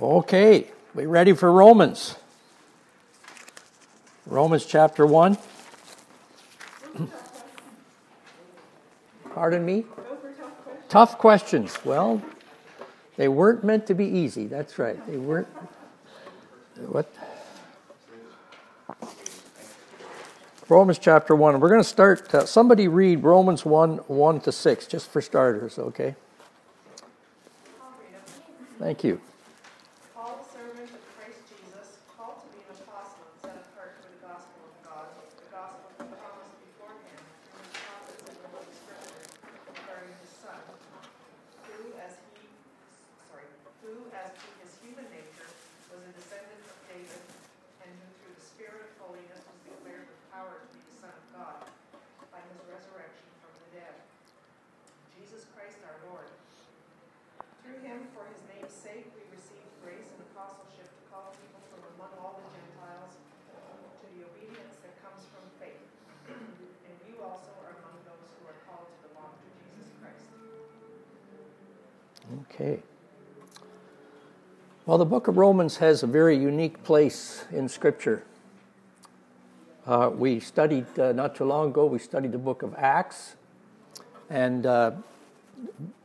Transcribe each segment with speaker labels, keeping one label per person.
Speaker 1: Okay, we ready for Romans? Romans chapter 1. Pardon me? Tough questions. Well, they weren't meant to be easy. That's right. They weren't. What? Romans chapter 1. We're going to start. Uh, somebody read Romans 1 1 to 6, just for starters, okay? Thank you. Okay. Well, the book of Romans has a very unique place in Scripture. Uh, we studied uh, not too long ago, we studied the book of Acts, and uh,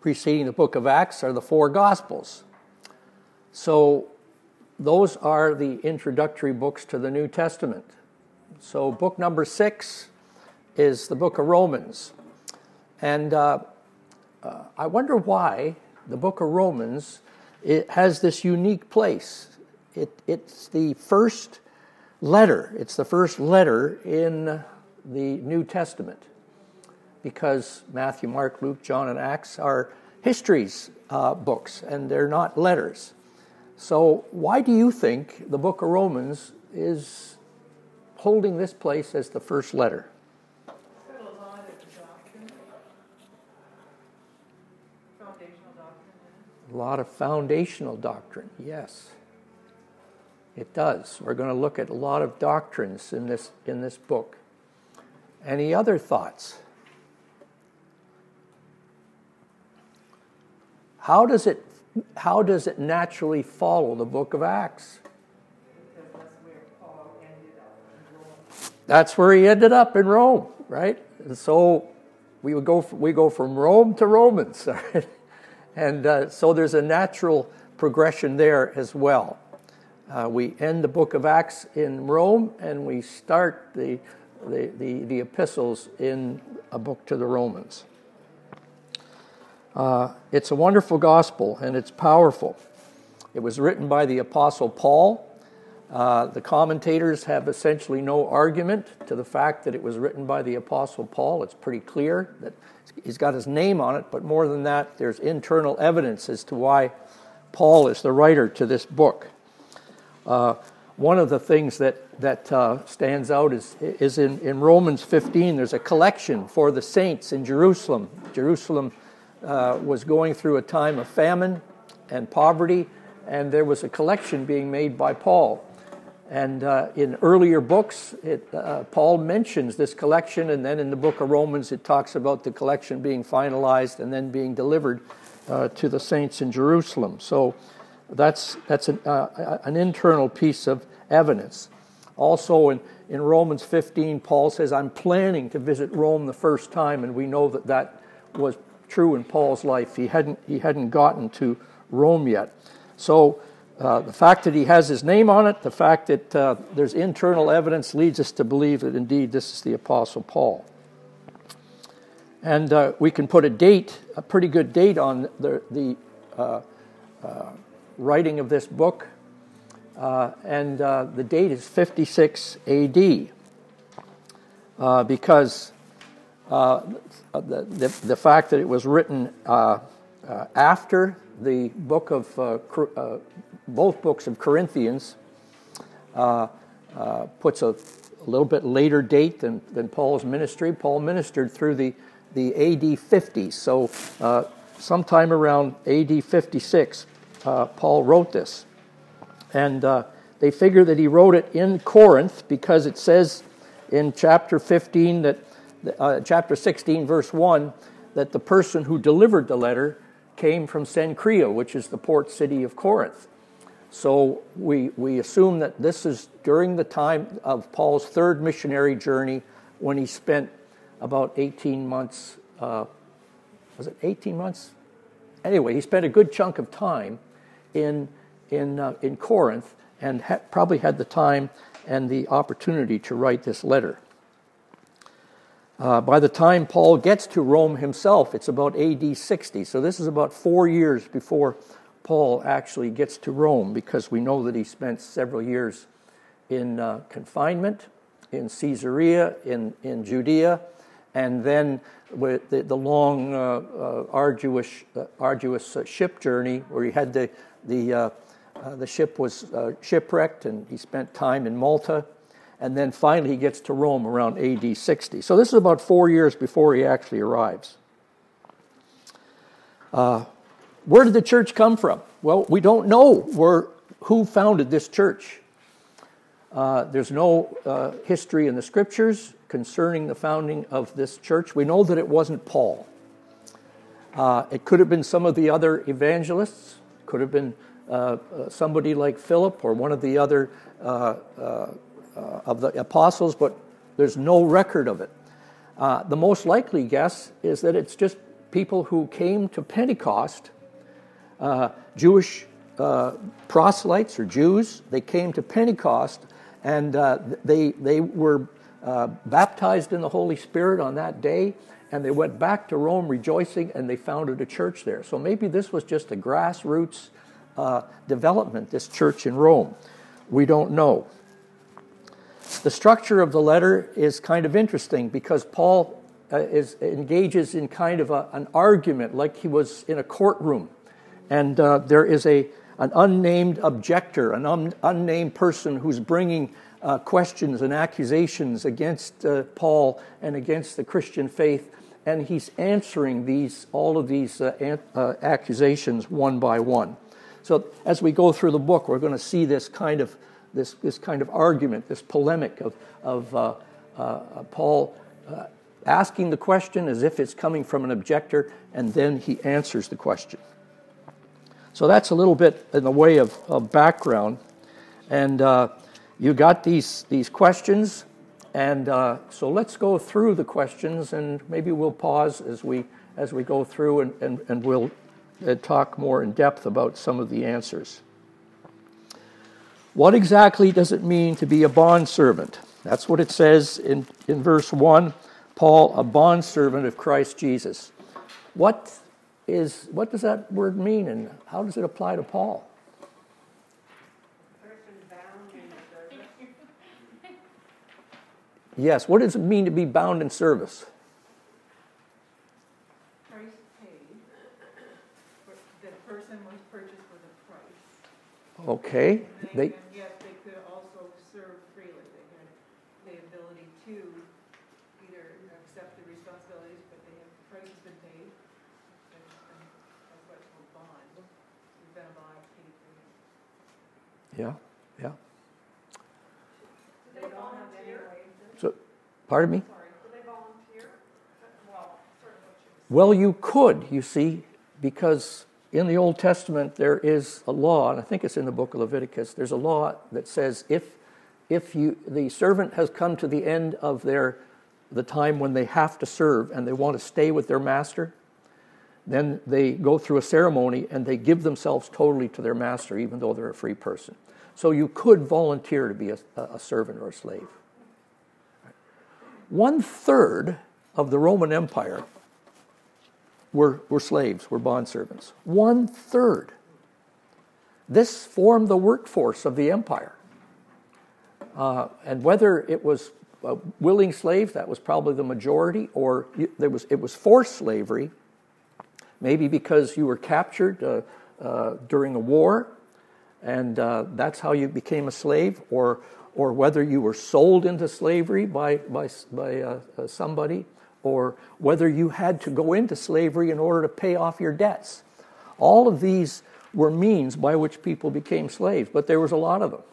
Speaker 1: preceding the book of Acts are the four Gospels. So, those are the introductory books to the New Testament. So, book number six is the book of Romans. And uh, uh, I wonder why the book of Romans, it has this unique place. It, it's the first letter, it's the first letter in the New Testament because Matthew, Mark, Luke, John, and Acts are histories uh, books and they're not letters. So, why do you think the book of Romans is holding this place as the first letter? A lot of foundational doctrine, yes. It does. We're going to look at a lot of doctrines in this, in this book. Any other thoughts? How does it, how does it naturally follow the book of Acts? That's where he ended up in Rome, right? And so we would go, we go from Rome to Romans. Right? And uh, so there's a natural progression there as well. Uh, we end the book of Acts in Rome and we start the, the, the, the epistles in a book to the Romans. Uh, it's a wonderful gospel and it's powerful. It was written by the Apostle Paul. Uh, the commentators have essentially no argument to the fact that it was written by the Apostle Paul. It's pretty clear that he's got his name on it, but more than that, there's internal evidence as to why Paul is the writer to this book. Uh, one of the things that, that uh, stands out is, is in, in Romans 15, there's a collection for the saints in Jerusalem. Jerusalem uh, was going through a time of famine and poverty, and there was a collection being made by Paul. And uh, in earlier books, it, uh, Paul mentions this collection, and then in the book of Romans, it talks about the collection being finalized and then being delivered uh, to the saints in Jerusalem. So that's, that's an, uh, an internal piece of evidence. Also, in, in Romans 15, Paul says, I'm planning to visit Rome the first time, and we know that that was true in Paul's life. He hadn't, he hadn't gotten to Rome yet. So uh, the fact that he has his name on it, the fact that uh, there's internal evidence leads us to believe that indeed this is the Apostle Paul. And uh, we can put a date, a pretty good date on the, the uh, uh, writing of this book, and the date is 56 AD. because the, the, the, fact that it was written after the book of both books of Corinthians uh, uh, puts a, a, little bit later date than, than Paul's ministry. Paul ministered through the, the AD 50, so uh, sometime around AD 56, uh, Paul wrote this. And uh, they figure that he wrote it in Corinth because it says in chapter 15 that, uh, chapter 16, verse 1, that the person who delivered the letter came from Cenchrea, which is the port city of Corinth. So we, we assume that this is during the time of Paul's third missionary journey when he spent about 18 months. Uh, was it 18 months? Anyway, he spent a good chunk of time in, in, uh, in Corinth and ha- probably had the time and the opportunity to write this letter. Uh, by the time Paul gets to Rome himself, it's about AD 60. So this is about four years before Paul actually gets to Rome because we know that he spent several years in uh, confinement in Caesarea, in, in Judea, and then with the, the long, uh, uh arduous, uh, arduous uh, ship journey where he had the, the, the ship was shipwrecked and he spent time in Malta. And then finally he gets to Rome around AD 60. So this is about four years before he actually arrives. Uh, where did the church come from? Well, we don't know where, who founded this church. Uh, there's no uh, history in the scriptures concerning the founding of this church. We know that it wasn't Paul. Uh, it could have been some of the other evangelists, could have been uh, uh, somebody like Philip or one of the other uh, of the apostles, but there's no record of it. the most likely guess is that it's just people who came to Pentecost uh, Jewish uh, proselytes or Jews. They came to Pentecost and uh, they, they were uh, baptized in the Holy Spirit on that day and they went back to Rome rejoicing and they founded a church there. So maybe this was just a grassroots uh, development, this church in Rome. We don't know. The structure of the letter is kind of interesting because Paul uh, is, engages in kind of a, an argument like he was in a courtroom and uh, there is a, an unnamed objector, an un, unnamed person who's bringing uh, questions and accusations against uh, Paul and against the Christian faith, and he's answering these, all of these uh, an, uh, accusations one by one. So as we go through the book, we're going to see this kind of, this, this kind of argument, this polemic of, of uh, Paul asking the question as if it's coming from an objector, and then he answers the question. So that's a little bit in the way of, of background. And uh, you got these, these questions. And uh, so let's go through the questions and maybe we'll pause as we, as we go through and, and, and we'll uh, talk more in depth about some of the answers. What exactly does it mean to be a bondservant? That's what it says in, in verse 1 Paul, a bondservant of Christ Jesus. What is what does that word mean and how does it apply to Paul? Yes, what does it mean to be bound in service?
Speaker 2: Price paid. The person was purchased with a price.
Speaker 1: Okay.
Speaker 2: They, they could also serve freely. They had the ability to either accept the responsibilities, but they have, the price has been paid.
Speaker 1: Yeah, yeah. So, pardon me? Well, you could, you see, because in the Old Testament there is a law, and I think it's in the book of Leviticus, there's a law that says if, if you, the servant has come to the end of their, the time when they have to serve and they want to stay with their master, then they go through a ceremony and they give themselves totally to their master, even though they're a free person. So you could volunteer to be a, a servant or a slave. One third of the Roman Empire were, were slaves, were bondservants. One third. This formed the workforce of the empire. Uh, and whether it was willing slaves, that was probably the majority, or there was, it was forced slavery, maybe because you were captured uh, uh, during a war, and uh, that's how you became a slave, or, or whether you were sold into slavery by, by, by uh, uh, somebody, or whether you had to go into slavery in order to pay off your debts. All of these were means by which people became slaves, but there was a lot of them.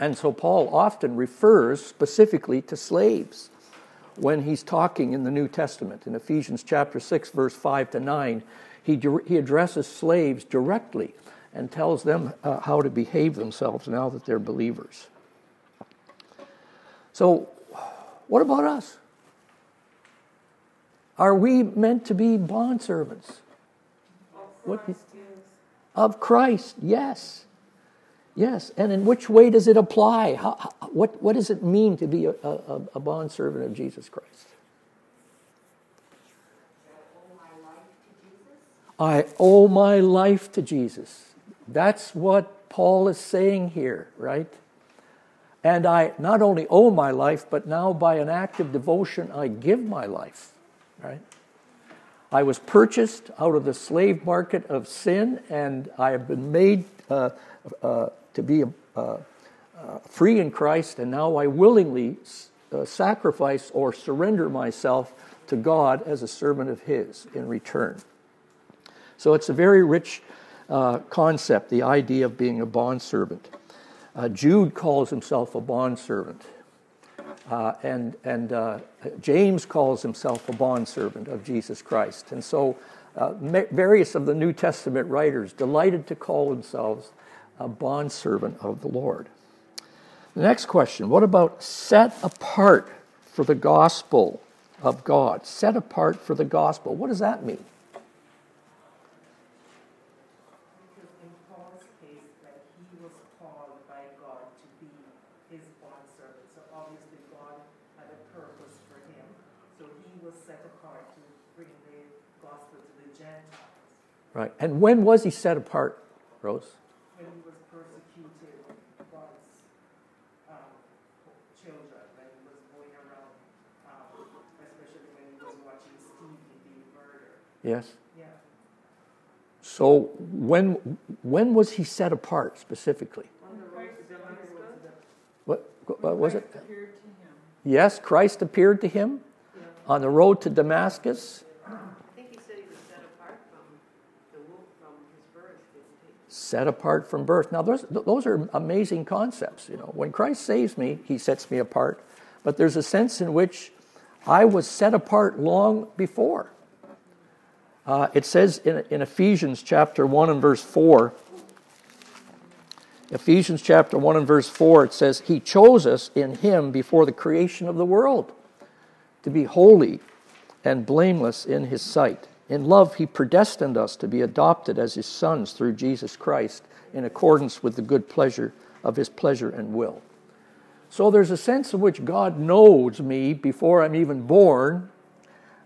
Speaker 1: And so Paul often refers specifically to slaves when he's talking in the New Testament. In Ephesians chapter 6, verse 5 to 9, he, he addresses slaves directly and tells them uh, how to behave themselves now that they're believers. So, what about us? Are we meant to be bondservants? What, of Christ, yes. Yes, and in which way does it apply? How, how, what, what does it mean to be a, a, a bondservant of Jesus Christ? I owe my life to Jesus. That's what Paul is saying here, right? And I not only owe my life, but now by an act of devotion, I give my life, right? I was purchased out of the slave market of sin, and I have been made uh, uh, to be uh, uh, free in Christ, and now I willingly uh, sacrifice or surrender myself to God as a servant of His in return. So it's a very rich uh, concept, the idea of being a bondservant. Uh, Jude calls himself a bondservant. Uh, and and uh, James calls himself a bondservant of Jesus Christ. And so uh, various of the New Testament writers delighted to call themselves a bondservant of the Lord. The next question what about set apart for the gospel of God? Set apart for the gospel. What does that mean? Right. And when was he set apart, Rose? Yes. Yeah. So when when was he set apart specifically? What, what was it? Yes, Christ appeared to him yeah. on the road to Damascus.
Speaker 2: I think he said he was set apart from, the, from his birth.
Speaker 1: Set apart from birth. Now, those, those are amazing concepts. You know, when Christ saves me, he sets me apart. But there's a sense in which I was set apart long before. Uh, it says in, in Ephesians chapter 1 and verse 4, Ephesians chapter 1 and verse 4, it says, He chose us in Him before the creation of the world to be holy and blameless in His sight. In love, He predestined us to be adopted as His sons through Jesus Christ in accordance with the good pleasure of His pleasure and will. So there's a sense in which God knows me before I'm even born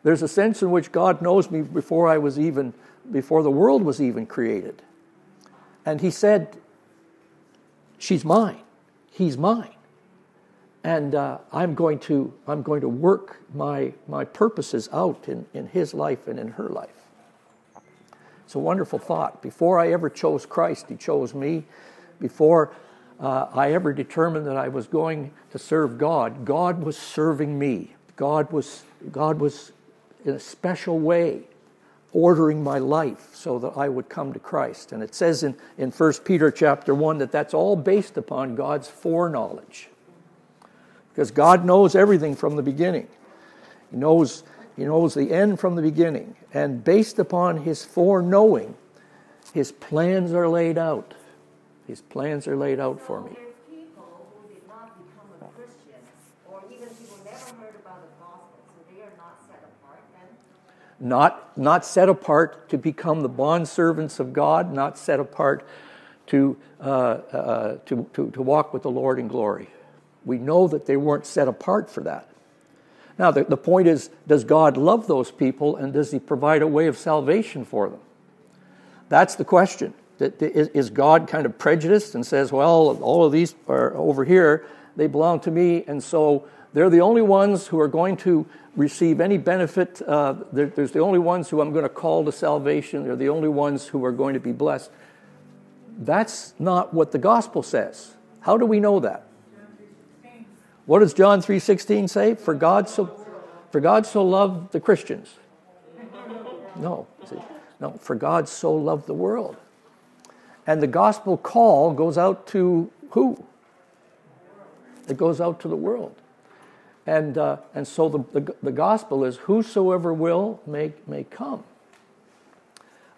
Speaker 1: there's a sense in which God knows me before I was even, before the world was even created. And He said, She's mine. He's mine. And uh, I'm, going to, I'm going to work my, my purposes out in, in His life and in her life. It's a wonderful thought. Before I ever chose Christ, He chose me. Before uh, I ever determined that I was going to serve God, God was serving me. God was, God was in a special way ordering my life so that I would come to Christ. And it says in, in 1 Peter chapter 1 that that's all based upon God's foreknowledge. Because God knows everything from the beginning. He knows, he knows the end from the beginning. And based upon his foreknowing, his plans are laid out. His plans are laid out for me. not, not set apart to become the bondservants of God, not set apart to, uh, uh, to, to, to walk with the Lord in glory. We know that they weren't set apart for that. Now, the, the point is does God love those people and does He provide a way of salvation for them? That's the question. Is God kind of prejudiced and says, well, all of these are over here, they belong to me, and so they're the only ones who are going to receive any benefit. Uh, there's the only ones who I'm going to call to salvation. They're the only ones who are going to be blessed. That's not what the gospel says. How do we know that? What does John 3:16 say? For God so for God so loved the Christians. No, see, no, for God so loved the world. And the gospel call goes out to who? It goes out to the world. And, uh, and so the, the, the, gospel is whosoever will may, may come.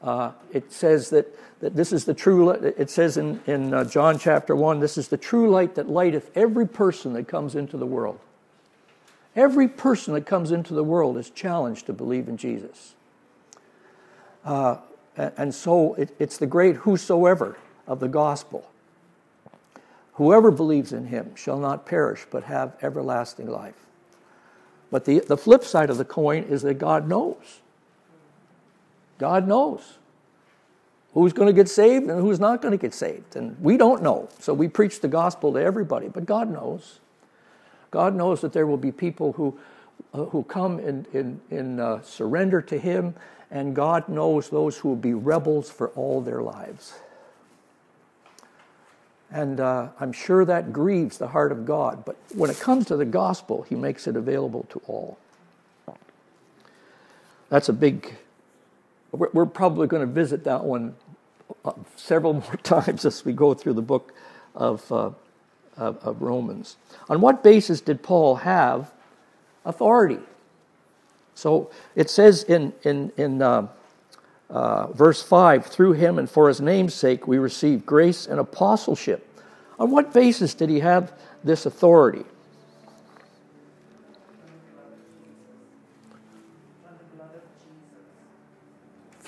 Speaker 1: Uh, it says that, that this is the true, it says in, in uh, John chapter 1, this is the true light that lighteth every person that comes into the world. Every person that comes into the world is challenged to believe in Jesus. Uh, and so it, it's the great whosoever of the gospel. Whoever believes in him shall not perish, but have everlasting life. But the, the flip side of the coin is that God knows. God knows who's going to get saved and who's not going to get saved. And we don't know. So we preach the gospel to everybody, but God knows. God knows that there will be people who, uh, who come in, in, in uh, surrender to Him, and God knows those who will be rebels for all their lives. And uh, I'm sure that grieves the heart of God, but when it comes to the gospel, He makes it available to all. That's a big, we're, probably going to visit that one uh, several more times as we go through the book of, uh, of, of, Romans. On what basis did Paul have authority? So it says in, in, in uh, uh, verse 5 through him and for his name's sake we receive grace and apostleship. On what basis did he have this authority?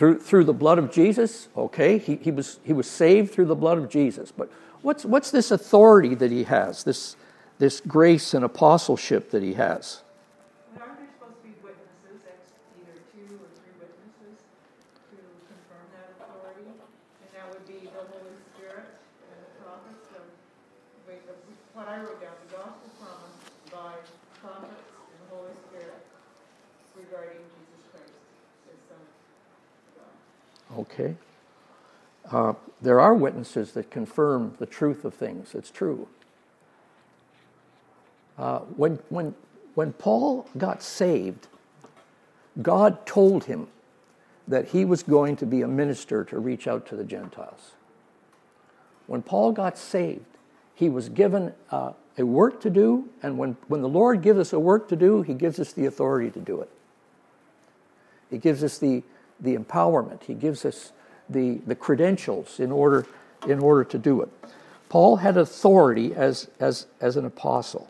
Speaker 1: Through, through the blood of Jesus, okay, he, he, was, he was saved through the blood of Jesus. But what's, what's this authority that he has, this, this grace and apostleship that he has? Okay? Uh, there are witnesses that confirm the truth of things. It's true. Uh, when, when, when Paul got saved, God told him that he was going to be a minister to reach out to the Gentiles. When Paul got saved, he was given uh, a work to do, and when, when the Lord gives us a work to do, he gives us the authority to do it. He gives us the, the empowerment, he gives us the, the credentials in order, in order to do it. Paul had authority as, as, as an apostle.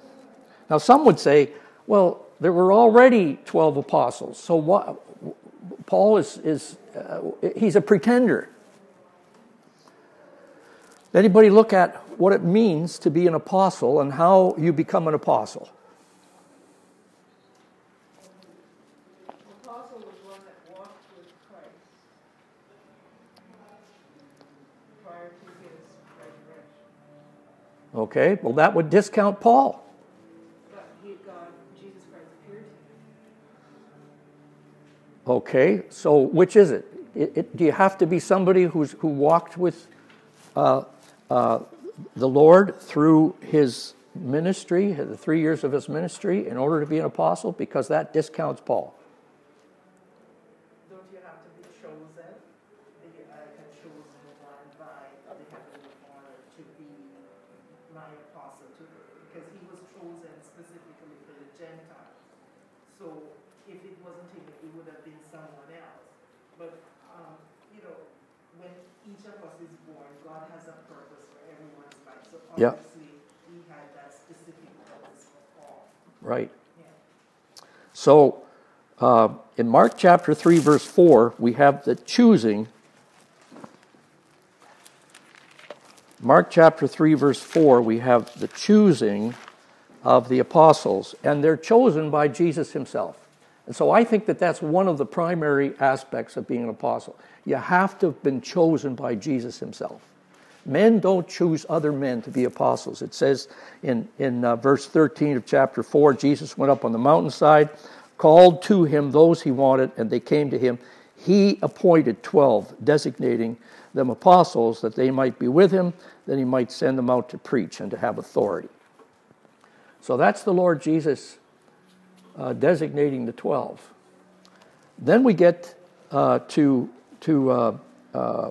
Speaker 1: Now, some would say, well, there were already 12 apostles, so what? Paul is, is uh, he's a pretender. Anybody look at what it means to be an apostle and how you become an apostle? Okay, well, that would discount Paul. Okay, so which is it? it, it do you have to be somebody who's, who walked with uh, uh, the Lord through his ministry, the three years of his ministry, in order to be an apostle? Because that discounts Paul. Yeah. Right. So uh, in Mark chapter 3, verse 4, we have the choosing. Mark chapter 3, verse 4, we have the choosing of the apostles, and they're chosen by Jesus himself. And so I think that that's one of the primary aspects of being an apostle. You have to have been chosen by Jesus himself. Men don't choose other men to be apostles. It says in, in uh, verse 13 of chapter 4 Jesus went up on the mountainside, called to him those he wanted, and they came to him. He appointed 12, designating them apostles that they might be with him, that he might send them out to preach and to have authority. So that's the Lord Jesus uh, designating the 12. Then we get uh, to, to uh, uh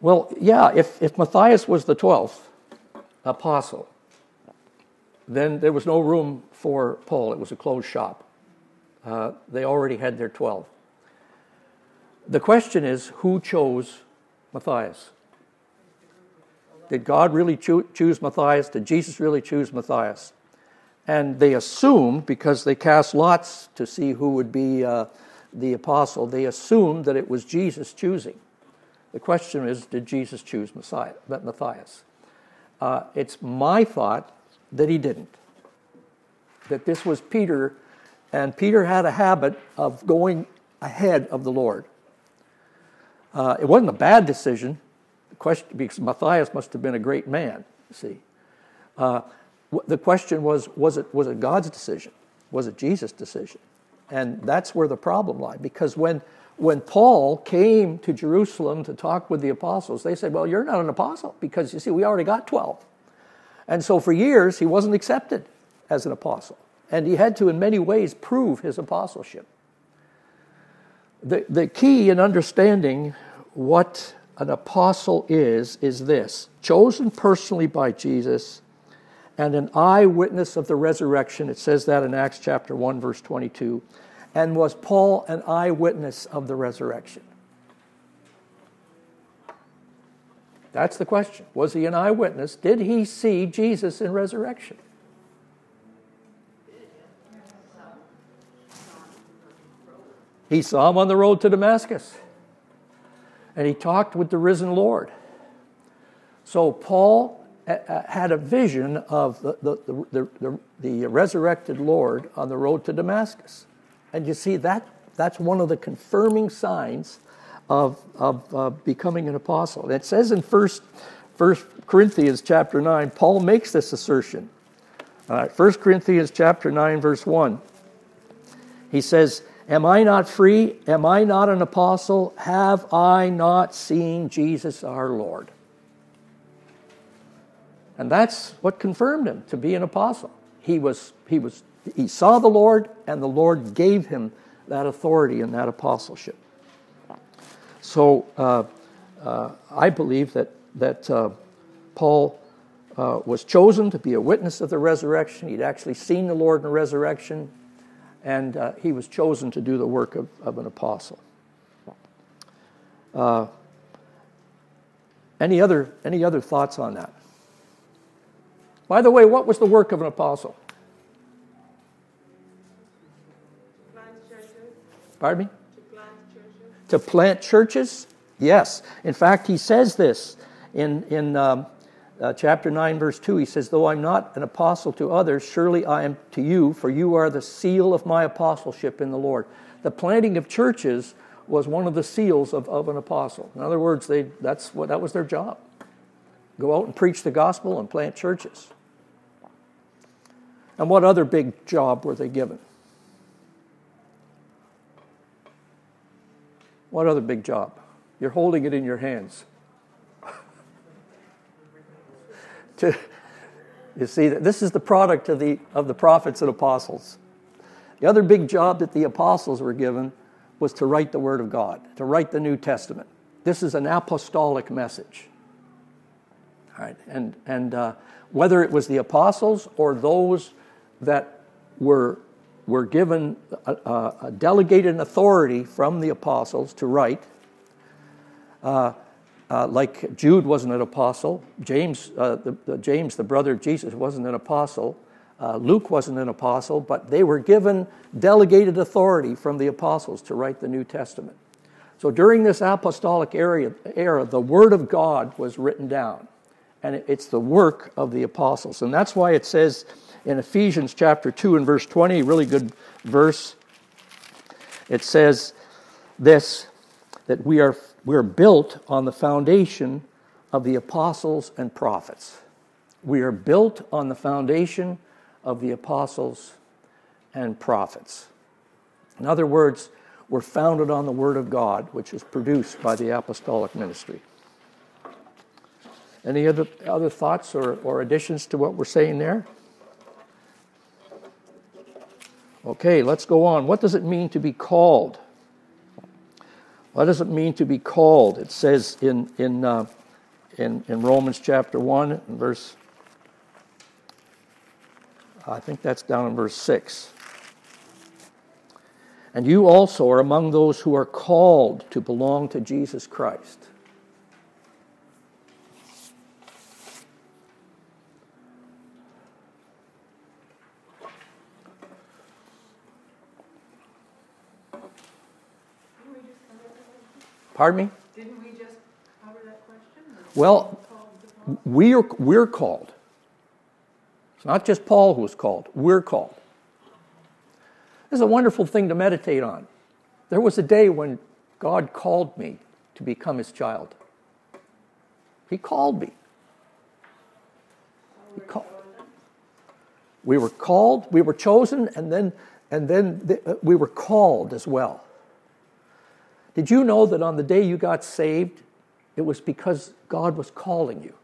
Speaker 1: Well, yeah, if, if Matthias was the 12th apostle, then there was no room for Paul. It was a closed shop. Uh, they already had their 12. The question is who chose Matthias? Did God really choo- choose Matthias? Did Jesus really choose Matthias? And they assumed, because they cast lots to see who would be uh, the apostle, they assumed that it was Jesus choosing. The question is, did Jesus choose Messiah, Matthias? Uh, it's my thought that he didn't. That this was Peter, and Peter had a habit of going ahead of the Lord. Uh, it wasn't a bad decision, the question, because Matthias must have been a great man, see. Uh, the question was, was it, was it God's decision? Was it Jesus' decision? And that's where the problem lied, because when, when Paul came to Jerusalem to talk with the apostles, they said, Well, you're not an apostle, because you see, we already got 12. And so for years, he wasn't accepted as an apostle. And he had to, in many ways, prove his apostleship. The, the key in understanding what an apostle is, is this chosen personally by Jesus and an eyewitness of the resurrection. It says that in Acts chapter 1, verse 22. And was Paul an eyewitness of the resurrection? That's the question. Was he an eyewitness? Did he see Jesus in resurrection? He saw him on the road to Damascus. And he talked with the risen Lord. So Paul uh, uh, had a vision of the, the, the, the, the resurrected Lord on the road to Damascus. And you see, that, that's one of the confirming signs of, of uh, becoming an apostle. It says in First, First Corinthians chapter 9, Paul makes this assertion. Uh, 1 Corinthians chapter 9, verse 1. He says, Am I not free? Am I not an apostle? Have I not seen Jesus our Lord? And that's what confirmed him to be an apostle. He was, he was, he saw the Lord, and the Lord gave him that authority and that apostleship. So uh, uh, I believe that, that uh, Paul uh, was chosen to be a witness of the resurrection. He'd actually seen the Lord in the resurrection, and uh, he was chosen to do the work of, of an apostle. Uh, any, other, any other thoughts on that? By the way, what was the work of an apostle? Pardon me? to plant churches? Yes. In fact, he says this in, in um, uh, chapter 9, verse 2. He says, Though I'm not an apostle to others, surely I am to you, for you are the seal of my apostleship in the Lord. The planting of churches was one of the seals of, of an apostle. In other words, they, that's what, that was their job go out and preach the gospel and plant churches. And what other big job were they given? What other big job? You're holding it in your hands. to, you see, that this is the product of the, of the prophets and apostles. The other big job that the apostles were given was to write the Word of God, to write the New Testament. This is an apostolic message. All right, and, and uh, whether it was the apostles or those that were were given a, a, delegated authority from the apostles to write. Uh, uh, like Jude wasn't an apostle, James, uh, the, the, James, the brother of Jesus, wasn't an apostle. Uh, Luke wasn't an apostle, but they were given delegated authority from the apostles to write the New Testament. So during this apostolic era, era the Word of God was written down, and it's the work of the apostles. And that's why it says in Ephesians chapter 2 and verse 20, really good verse. It says this that we are, we are built on the foundation of the apostles and prophets. We are built on the foundation of the apostles and prophets. In other words, we're founded on the Word of God, which is produced by the apostolic ministry. Any other, other thoughts or, or additions to what we're saying there? Okay, let's go on. What does it mean to be called? What does it mean to be called? It says in, in, uh, in, in Romans chapter 1, verse, I think that's down in verse 6. And you also are among those who are called to belong to Jesus Christ. Pardon me?
Speaker 2: Didn't we just cover that question?
Speaker 1: Well, we're, we're called. It's not just Paul who was called, we're called. This is a wonderful thing to meditate on. There was a day when God called me to become his child. He called me. He called. We were called, we were chosen, and then, and then uh, we were called as well. Did you know that on the day you got saved, it was because God was calling you?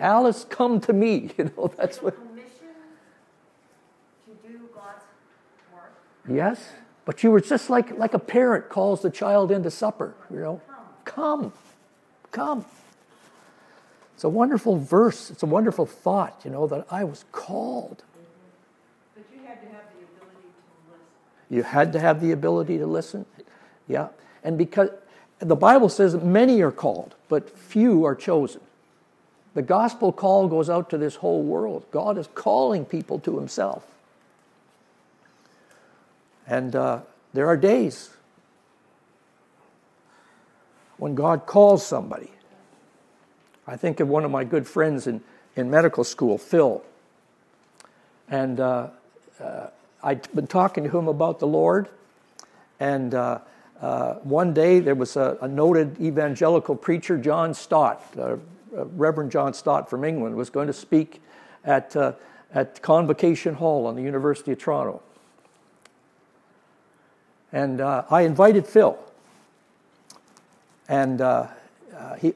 Speaker 1: Alice, come to me. You know, that's what. Yes, but you were just like, like a parent calls the child into supper, you know. Come, come. It's a wonderful verse. It's a wonderful thought, you know, that I was called. You had to have the ability to listen. Yeah. And because the Bible says many are called, but few are chosen. The gospel call goes out to this whole world. God is calling people to himself. And uh, there are days when God calls somebody. I think of one of my good friends in, in medical school, Phil. And uh, uh, I'd been talking to him about the Lord, and uh, uh, one day there was a, a, noted evangelical preacher, John Stott, uh, uh Reverend John Stott from England, was going to speak at, uh, at Convocation Hall on the University of Toronto. And uh, I invited Phil. And he,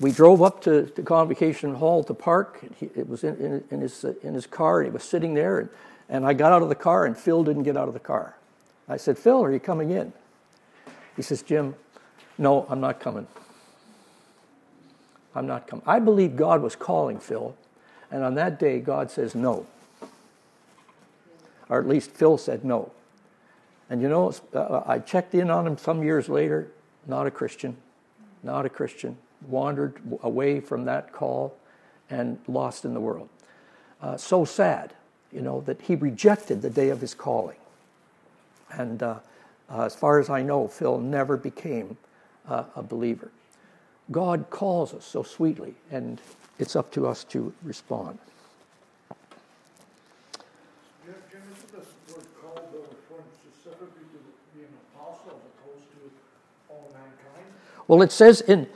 Speaker 1: we drove up to, Convocation Hall to park. He, it was in, in, in his, in his car, and he was sitting there. And, and I got out of the car, and Phil didn't get out of the car. I said, Phil, are you coming in? He says, Jim, no, I'm not coming. I'm not coming. I believe God was calling Phil, and on that day, God says no. Or at least Phil said no. And you know, uh, I checked in on him some years later, not a Christian, not a Christian, wandered away from that call and lost in the world. Uh, so sad you know, that he rejected the day of his calling. And uh, uh, as far as I know, Phil never became uh, a believer. God calls us so sweetly, and it's up to us to respond. Well, it says in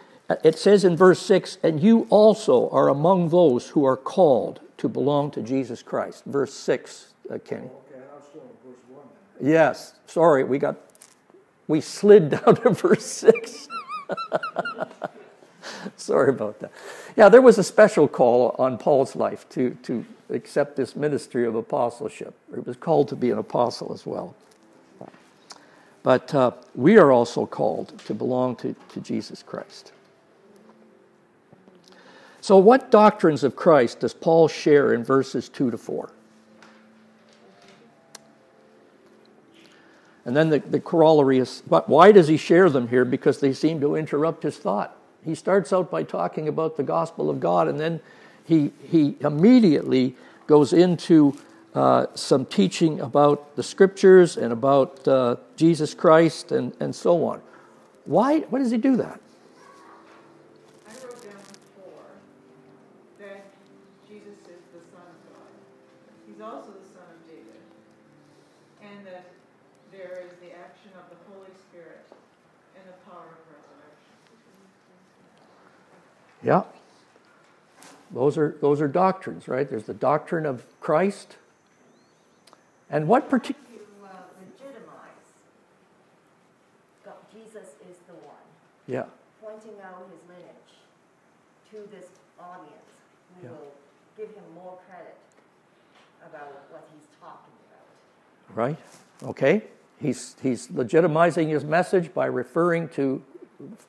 Speaker 1: it says in verse 6, and you also are among those who are called to belong to Jesus Christ. Verse 6, uh, Kenny. Okay, verse 1. Yes, sorry, we got, we slid down to verse 6. sorry about that. Yeah, there was a special call on Paul's life to, to accept this ministry of apostleship. He was called to be an apostle as well. But uh, we are also called to belong to, to Jesus Christ. So, what doctrines of Christ does Paul share in verses 2 to 4? And then the, the corollary is why does he share them here? Because they seem to interrupt his thought. He starts out by talking about the gospel of God, and then he, he immediately goes into uh, some teaching about the scriptures and about uh, Jesus Christ and, and so on. Why, why does he do that? Yeah. Those are, those are doctrines, right? There's the doctrine of Christ. And what particular.
Speaker 3: Uh, legitimize God, Jesus is the one,
Speaker 1: Yeah,
Speaker 3: pointing out his lineage to this audience who
Speaker 1: Yeah.
Speaker 3: will give him more credit about what he's talking about.
Speaker 1: right? Okay. He's, he's legitimizing his message by referring to,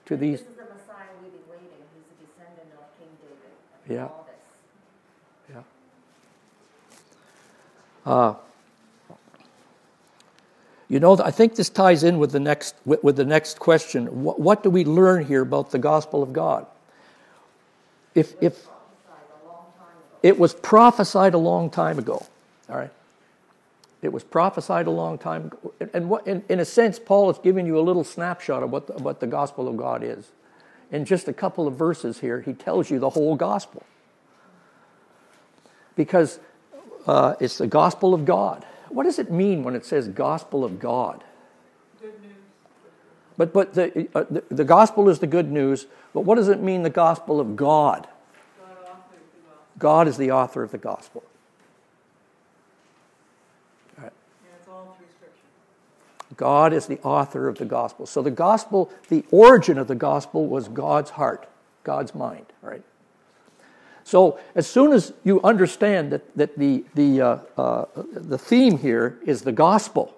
Speaker 1: to these.
Speaker 3: This is the Messiah we've been waiting. He's a descendant of King David.
Speaker 1: Yeah. Yeah. Uh, you know, I think this ties in with the next, with, the next question. What, what do we learn here about the gospel of God? If, if it was prophesied a long time ago, all right? It was prophesied a long time ago. And- And what, in, in a sense, Paul is giving you a little snapshot of what the, what the gospel of God is. In just a couple of verses here, he tells you the whole gospel. Because uh, it's the gospel of God. What does it mean when it says gospel of God?
Speaker 2: Good news.
Speaker 1: But, but the, uh, the, the gospel is the good news, but what does it mean, the gospel of God?
Speaker 2: God.
Speaker 1: God is the author of the gospel.
Speaker 2: And it's all through Scripture.
Speaker 1: God is the author of the gospel. So the gospel, the origin of the gospel was God's heart, God's mind, right? So as soon as you understand that, that the, the, uh, uh, the theme here is the gospel,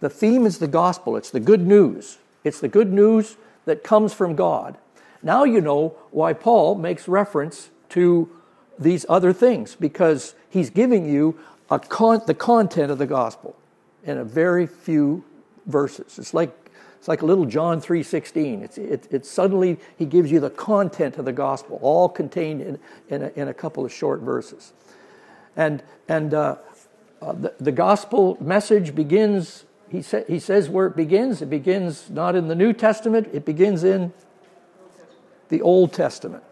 Speaker 1: the theme is the gospel, it's the good news. It's the good news that comes from God. Now you know why Paul makes reference to these other things, because he's giving you a con- the content of the gospel in a very few verses. It's like it's like a little John 3.16. It's, it, it suddenly, he gives you the content of the gospel, all contained in, in, a, in a couple of short verses. And, and uh, uh, the, the gospel message begins, he, sa- he says where it begins. It begins not in the New Testament, it begins in the Old Testament.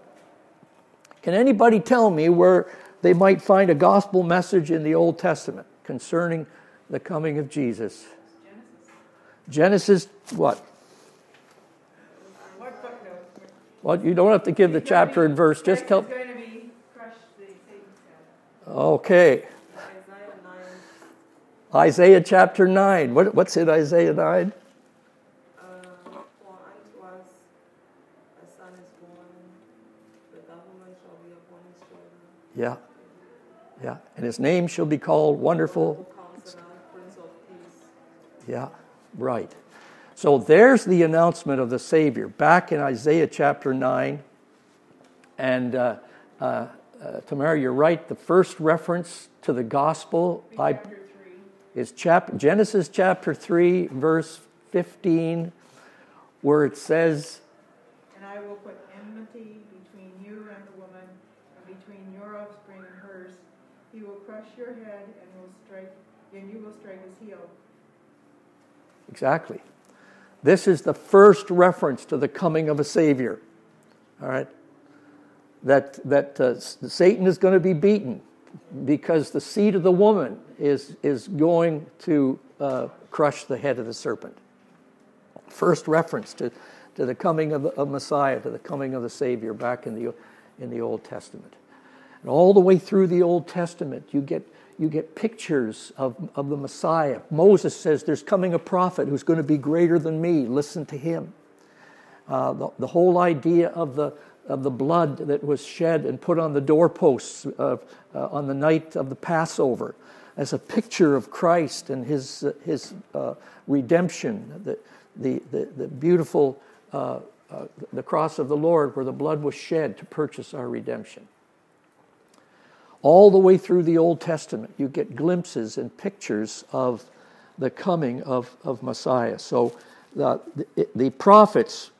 Speaker 1: Can anybody tell me where they might find a gospel message in the Old Testament concerning the coming of Jesus?
Speaker 2: Genesis.
Speaker 1: Genesis, what?
Speaker 2: What?
Speaker 1: Well, you don't have to give the chapter and verse. Just tell.
Speaker 2: Christ is going to be crushed the Satan's head.
Speaker 1: Okay.
Speaker 2: Isaiah
Speaker 1: Isaiah chapter 9. What, what's in Isaiah 9?
Speaker 4: Uh, for unto us a son is born, the government shall be upon his shoulder.
Speaker 1: Yeah. Yeah. And his name shall be called Wonderful.
Speaker 4: Counselor, Prince of Peace.
Speaker 1: Yeah. Right. So there's the announcement of the Savior back in Isaiah chapter 9. And uh, uh, uh, Tamara, you're right. The first reference to the gospel I,
Speaker 2: Chapter 3.
Speaker 1: is chap- Genesis chapter 3, verse 15, where it says,
Speaker 2: And I will put enmity between you and the woman, and between your offspring and hers. He will crush your head and will strike, and you will strike his heel.
Speaker 1: Exactly. This is the first reference to the coming of a Savior. All right? That, that uh, Satan is going to be beaten because the seed of the woman is, is going to uh, crush the head of the serpent. First reference to, to the coming of, of Messiah, to the coming of the Savior back in the, in the Old Testament. And all the way through the Old Testament, you get, you get pictures of, of the Messiah. Moses says, There's coming a prophet who's going to be greater than me. Listen to him. Uh, the, the whole idea of the, of the blood that was shed and put on the doorposts of, uh, on the night of the Passover as a picture of Christ and his, uh, his uh, redemption, the, the, the, the beautiful uh, uh, the cross of the Lord where the blood was shed to purchase our redemption. All the way through the Old Testament, you get glimpses and pictures of the coming of, of Messiah. So the, the, prophets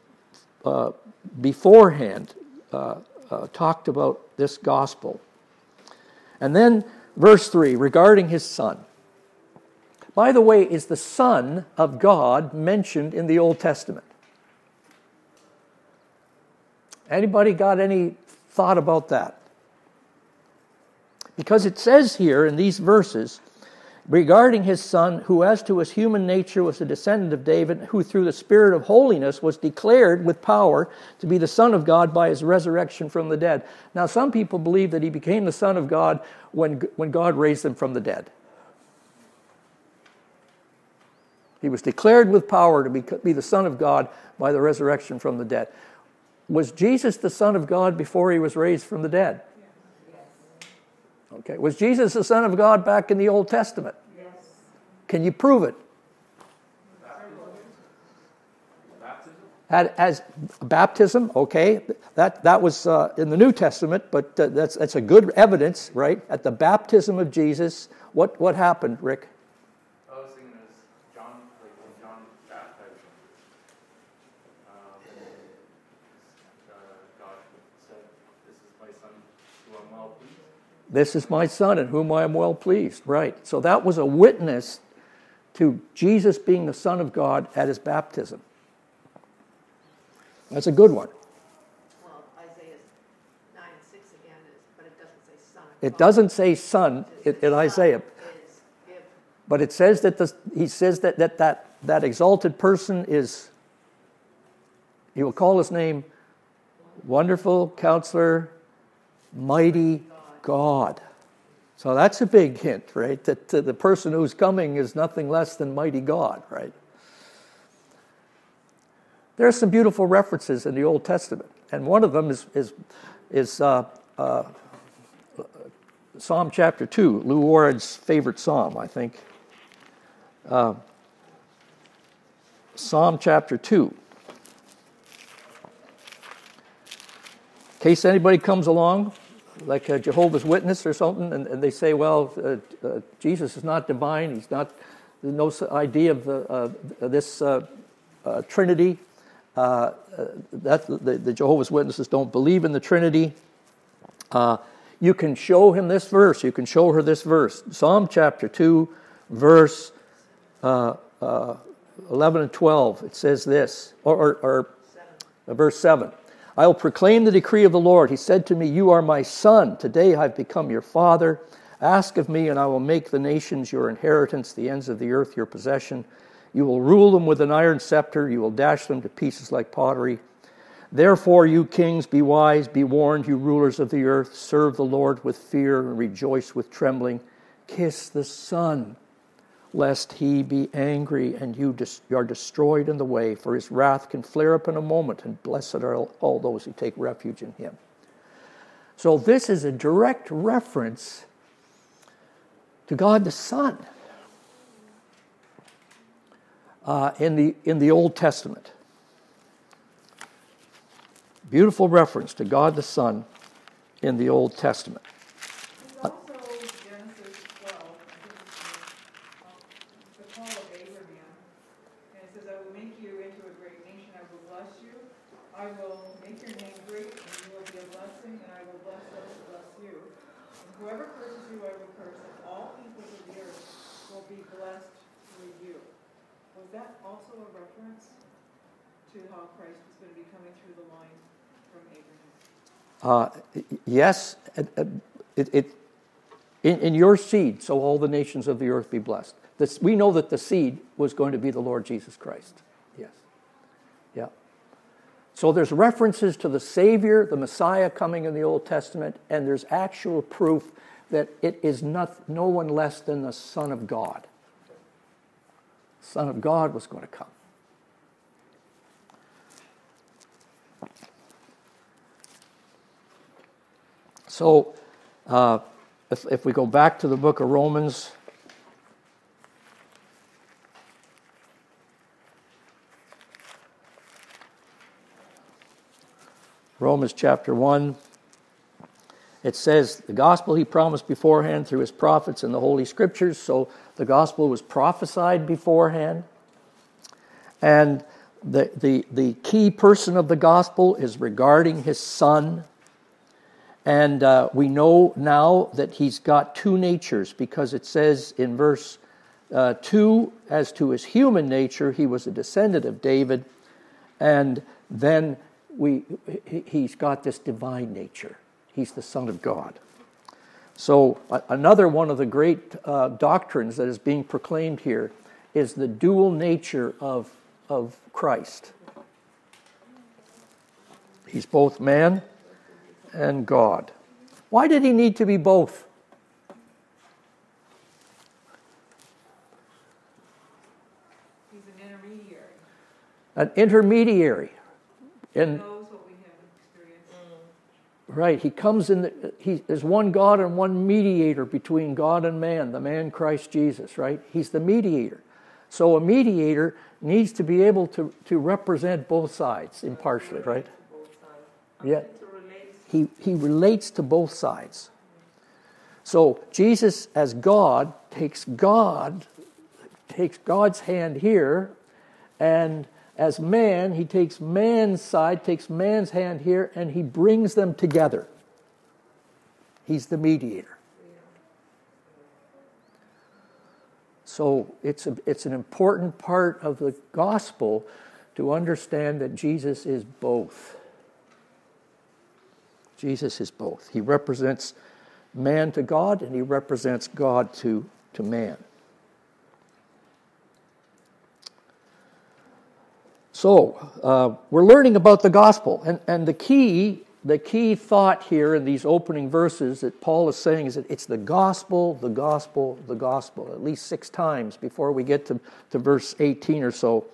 Speaker 1: uh, beforehand uh, uh, talked about this gospel. And then verse 3 regarding his son. By the way, is the Son of God mentioned in the Old Testament? Anybody got any thought about that? Because it says here in these verses, regarding his son, who as to his human nature was a descendant of David, who through the Spirit of holiness was declared with power to be the Son of God by his resurrection from the dead. Now, some people believe that he became the Son of God when, when God raised him from the dead. He was declared with power to be, be the Son of God by the resurrection from the dead. Was Jesus the Son of God before he was raised from the dead? Okay. Was Jesus the Son of God back in the Old Testament?
Speaker 2: Yes.
Speaker 1: Can you prove it? Had, as baptism, okay, that, that was uh, in the New Testament, but uh, that's, that's a good evidence, right? At the baptism of Jesus, what, what happened, Rick?
Speaker 5: I was thinking as John, like when John baptized him, um, uh, God said, "This is my son, who I'm well pleased."
Speaker 1: This is my son in whom I am well pleased, right? So that was a witness to Jesus being the Son of God at his baptism. That's a good one.
Speaker 3: Well, Isaiah nine and six again is, but it doesn't say son. of
Speaker 1: It doesn't say son in,
Speaker 3: It
Speaker 1: in Isaiah,
Speaker 3: is
Speaker 1: but it says that the, he says that, that, that that exalted person is, he will call his name Wonderful Counselor, Mighty God. So that's a big hint, right? That the person who's coming is nothing less than Mighty God, right? There are some beautiful references in the Old Testament, and one of them is, is, is uh, uh, Psalm chapter 2, Lou Warren's favorite psalm, I think. Uh, psalm chapter 2. In case anybody comes along, like a Jehovah's Witness or something, and, and they say, well, uh, uh, Jesus is not divine, he's not, no idea of uh, this uh, uh, Trinity. Uh, that, the, the Jehovah's Witnesses don't believe in the Trinity. You can show him this verse, you can show her this verse. Psalm chapter 2, verse uh, uh, 11 and 12, it says this, or, or, or verse 7. I will proclaim the decree of the Lord. He said to me, You are my son. Today I've become your father. Ask of me, and I will make the nations your inheritance, the ends of the earth your possession. You will rule them with an iron scepter. You will dash them to pieces like pottery. Therefore, you kings, be wise, be warned, you rulers of the earth. Serve the Lord with fear and rejoice with trembling. Kiss the Son, lest he be angry and you, are destroyed in the way, for his wrath can flare up in a moment, and blessed are all- all those who take refuge in him. So, this is a direct reference to God the Son uh, in, the, in the Old Testament. Beautiful reference to God the Son in the Old Testament.
Speaker 2: There's also Genesis twelve, I think it's the, the call of Abraham. And it says, I will make you into a great nation, I will bless you. I will make your name great, and you will be a blessing, and I will bless those who bless you. And whoever curses you, I will curse, and all peoples of the earth will be blessed through you. Was that also a reference to how Christ was going to be coming through the line from Abraham?
Speaker 1: Uh, yes, it, it, in, in your seed, so all the nations of the earth be blessed. This, we know that the seed was going to be the Lord Jesus Christ. So there's references to the Savior, the Messiah coming in the Old Testament, and there's actual proof that it is not, no one less than the Son of God. The Son of God was going to come. So, uh, if, if we go back to the book of Romans, Romans chapter 1, it says, The gospel he promised beforehand through his prophets in the Holy Scriptures. So the gospel was prophesied beforehand. And the, the, the key person of the gospel is regarding his son. And uh, we know now that he's got two natures because it says in verse uh, 2 as to his human nature, he was a descendant of David. And then we, he- he's got this divine nature. He's the Son of God. So, another one of the great uh, doctrines that is being proclaimed here is the dual nature of, of Christ. He's both man and God. Why did he need to be both?
Speaker 2: He's an intermediary.
Speaker 1: An intermediary. And
Speaker 2: knows what we have experienced.
Speaker 1: Right, he comes in, the, he, there's one God and one mediator between God and man, the man Christ Jesus, right? He's the mediator. So a mediator needs to be able to, to represent both sides impartially, right? Yeah. He, he relates to both sides. So Jesus, as God, takes God, takes God's hand here, and as man, he takes man's side, takes man's hand here, and he brings them together. He's the mediator. So it's, a, it's an important part of the gospel to understand that Jesus is both. Jesus is both. He represents man to God and he represents God to, to man. So, uh, we're learning about the gospel, and, and the key the key thought here in these opening verses that Paul is saying is that it's the gospel, the gospel, the gospel, at least six times before we get to, to verse 18 or so.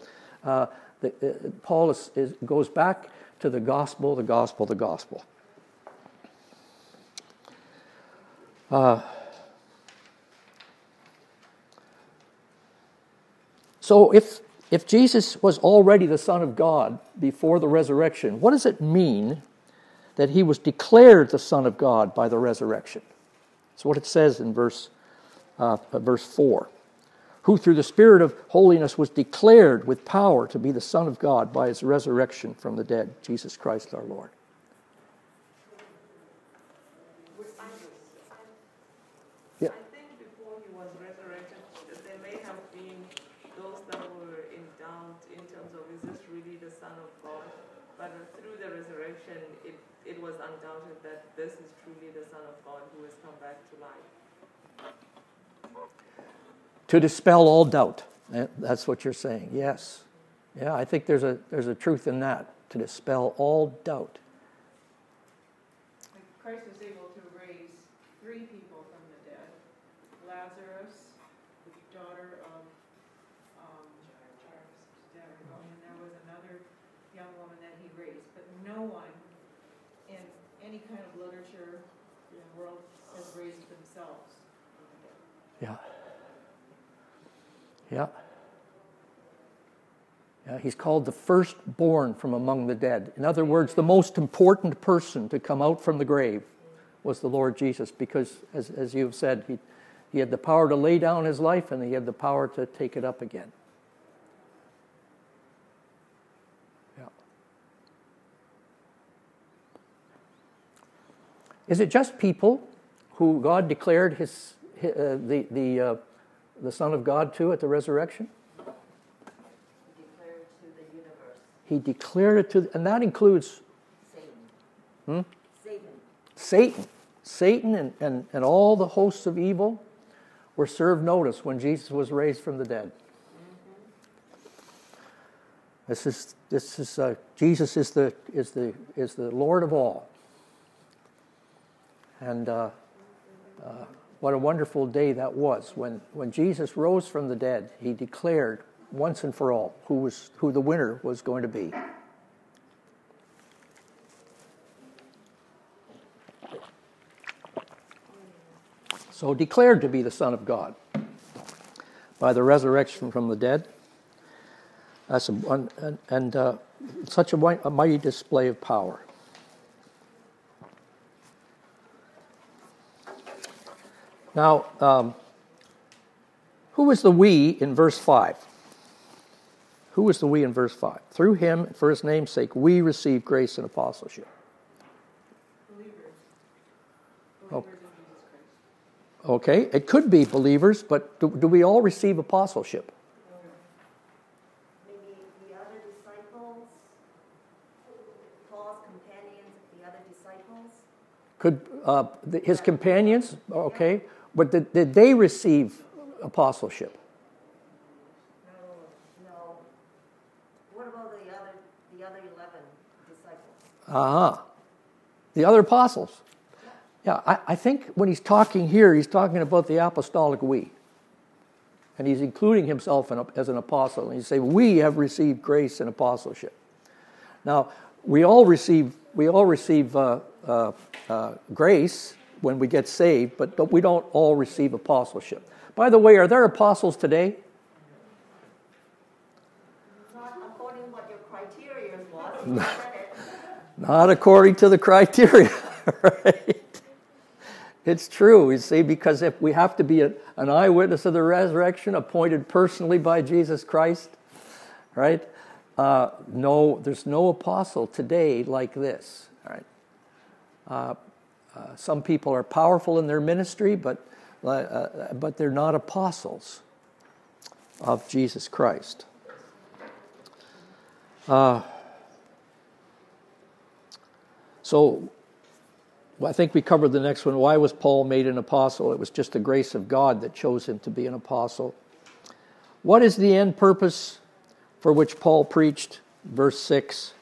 Speaker 1: Uh, the, uh, Paul is, is, goes back to the gospel, the gospel, the gospel. Uh, so if, if Jesus was already the Son of God before the resurrection, what does it mean that he was declared the Son of God by the resurrection? That's what it says in verse, uh, verse 4. Who through the Spirit of holiness was declared with power to be the Son of God by his resurrection from the dead, Jesus Christ our Lord. Yeah.
Speaker 4: I think before he was resurrected, there may have been those that were in doubt in terms of is this really the Son of God? But through the resurrection, it, it was undoubted that this is truly the Son of God who has come back to life.
Speaker 1: To dispel all doubt. That's what you're saying. Yes. Yeah, I think there's a, there's a truth in that. To dispel all doubt.
Speaker 2: Christ was able to raise three people from the dead. Lazarus, the daughter of, um, and there was another young woman that he raised. But no one in any kind of literature in the world has raised themselves.
Speaker 1: Yeah. Yeah. Yeah, he's called the firstborn from among the dead. In other words, the most important person to come out from the grave was the Lord Jesus because, as, as you've said, he, he had the power to lay down his life and he had the power to take it up again. Is it just people who God declared his, hi- uh, the, the, uh, the Son of God to at the resurrection?
Speaker 3: He declared it to the universe,
Speaker 1: He declared it to, and that includes
Speaker 3: Satan.
Speaker 1: Hmm?
Speaker 3: Satan.
Speaker 1: Satan. Satan and, and, and all the hosts of evil were served notice when Jesus was raised from the dead. This is, this is uh, Jesus is the, is, the, is the Lord of all. And uh, uh, what a wonderful day that was. When, when Jesus rose from the dead, he declared once and for all who, was, who the winner was going to be. So declared to be the Son of God by the resurrection from the dead. That's a, and, and uh, such a, a mighty display of power. Now, um, who is the we in verse 5? Who is the we in verse 5? Through him, for his name's sake, we receive grace and apostleship.
Speaker 2: Believers.
Speaker 1: Oh. Okay, it could be believers, but do, do we all receive apostleship?
Speaker 3: Maybe the other disciples, Paul's companions, the other disciples.
Speaker 1: Could uh, his companions, okay, but did, did they receive apostleship?
Speaker 3: No. What about the other, the other eleven disciples?
Speaker 1: Uh huh. The other apostles. Yeah, I, I think when he's talking here, he's talking about the apostolic we. And he's including himself in, as an apostle. And he say, We have received grace and apostleship. Now, we all receive, we all receive uh, uh, uh, grace when we get saved, but, but we don't all receive apostleship. By the way, are there apostles today?
Speaker 3: Not according to what your criteria was.
Speaker 1: Not according to the criteria, right? It's true, you see, because if we have to be a, an eyewitness of the resurrection appointed personally by Jesus Christ, right? Uh, no, there's no apostle today like this, right? Uh, uh, some people are powerful in their ministry, but, uh, uh, but they're not apostles of Jesus Christ. Uh, so I think we covered the next one. Why was Paul made an apostle? It was just the grace of God that chose him to be an apostle. What is the end purpose for which Paul preached? Verse 6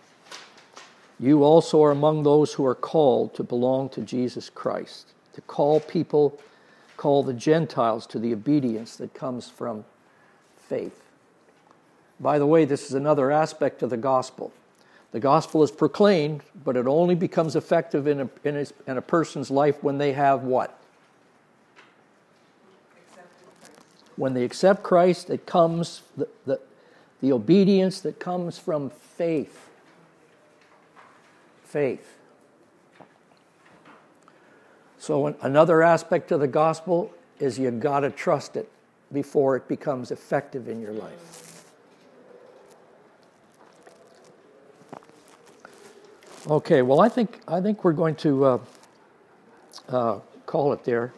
Speaker 1: You also are among those who are called to belong to Jesus Christ, to call people, call the Gentiles to the obedience that comes from faith. By the way, this is another aspect of the gospel. The gospel is proclaimed, but it only becomes effective in a, in a, in a person's life when they have what? When they accept Christ, it comes, the, the, the obedience that comes from faith. Faith. So, another aspect of the gospel is you got to trust it before it becomes effective in your life. Okay, well, I think, I think we're going to uh, uh, call it there.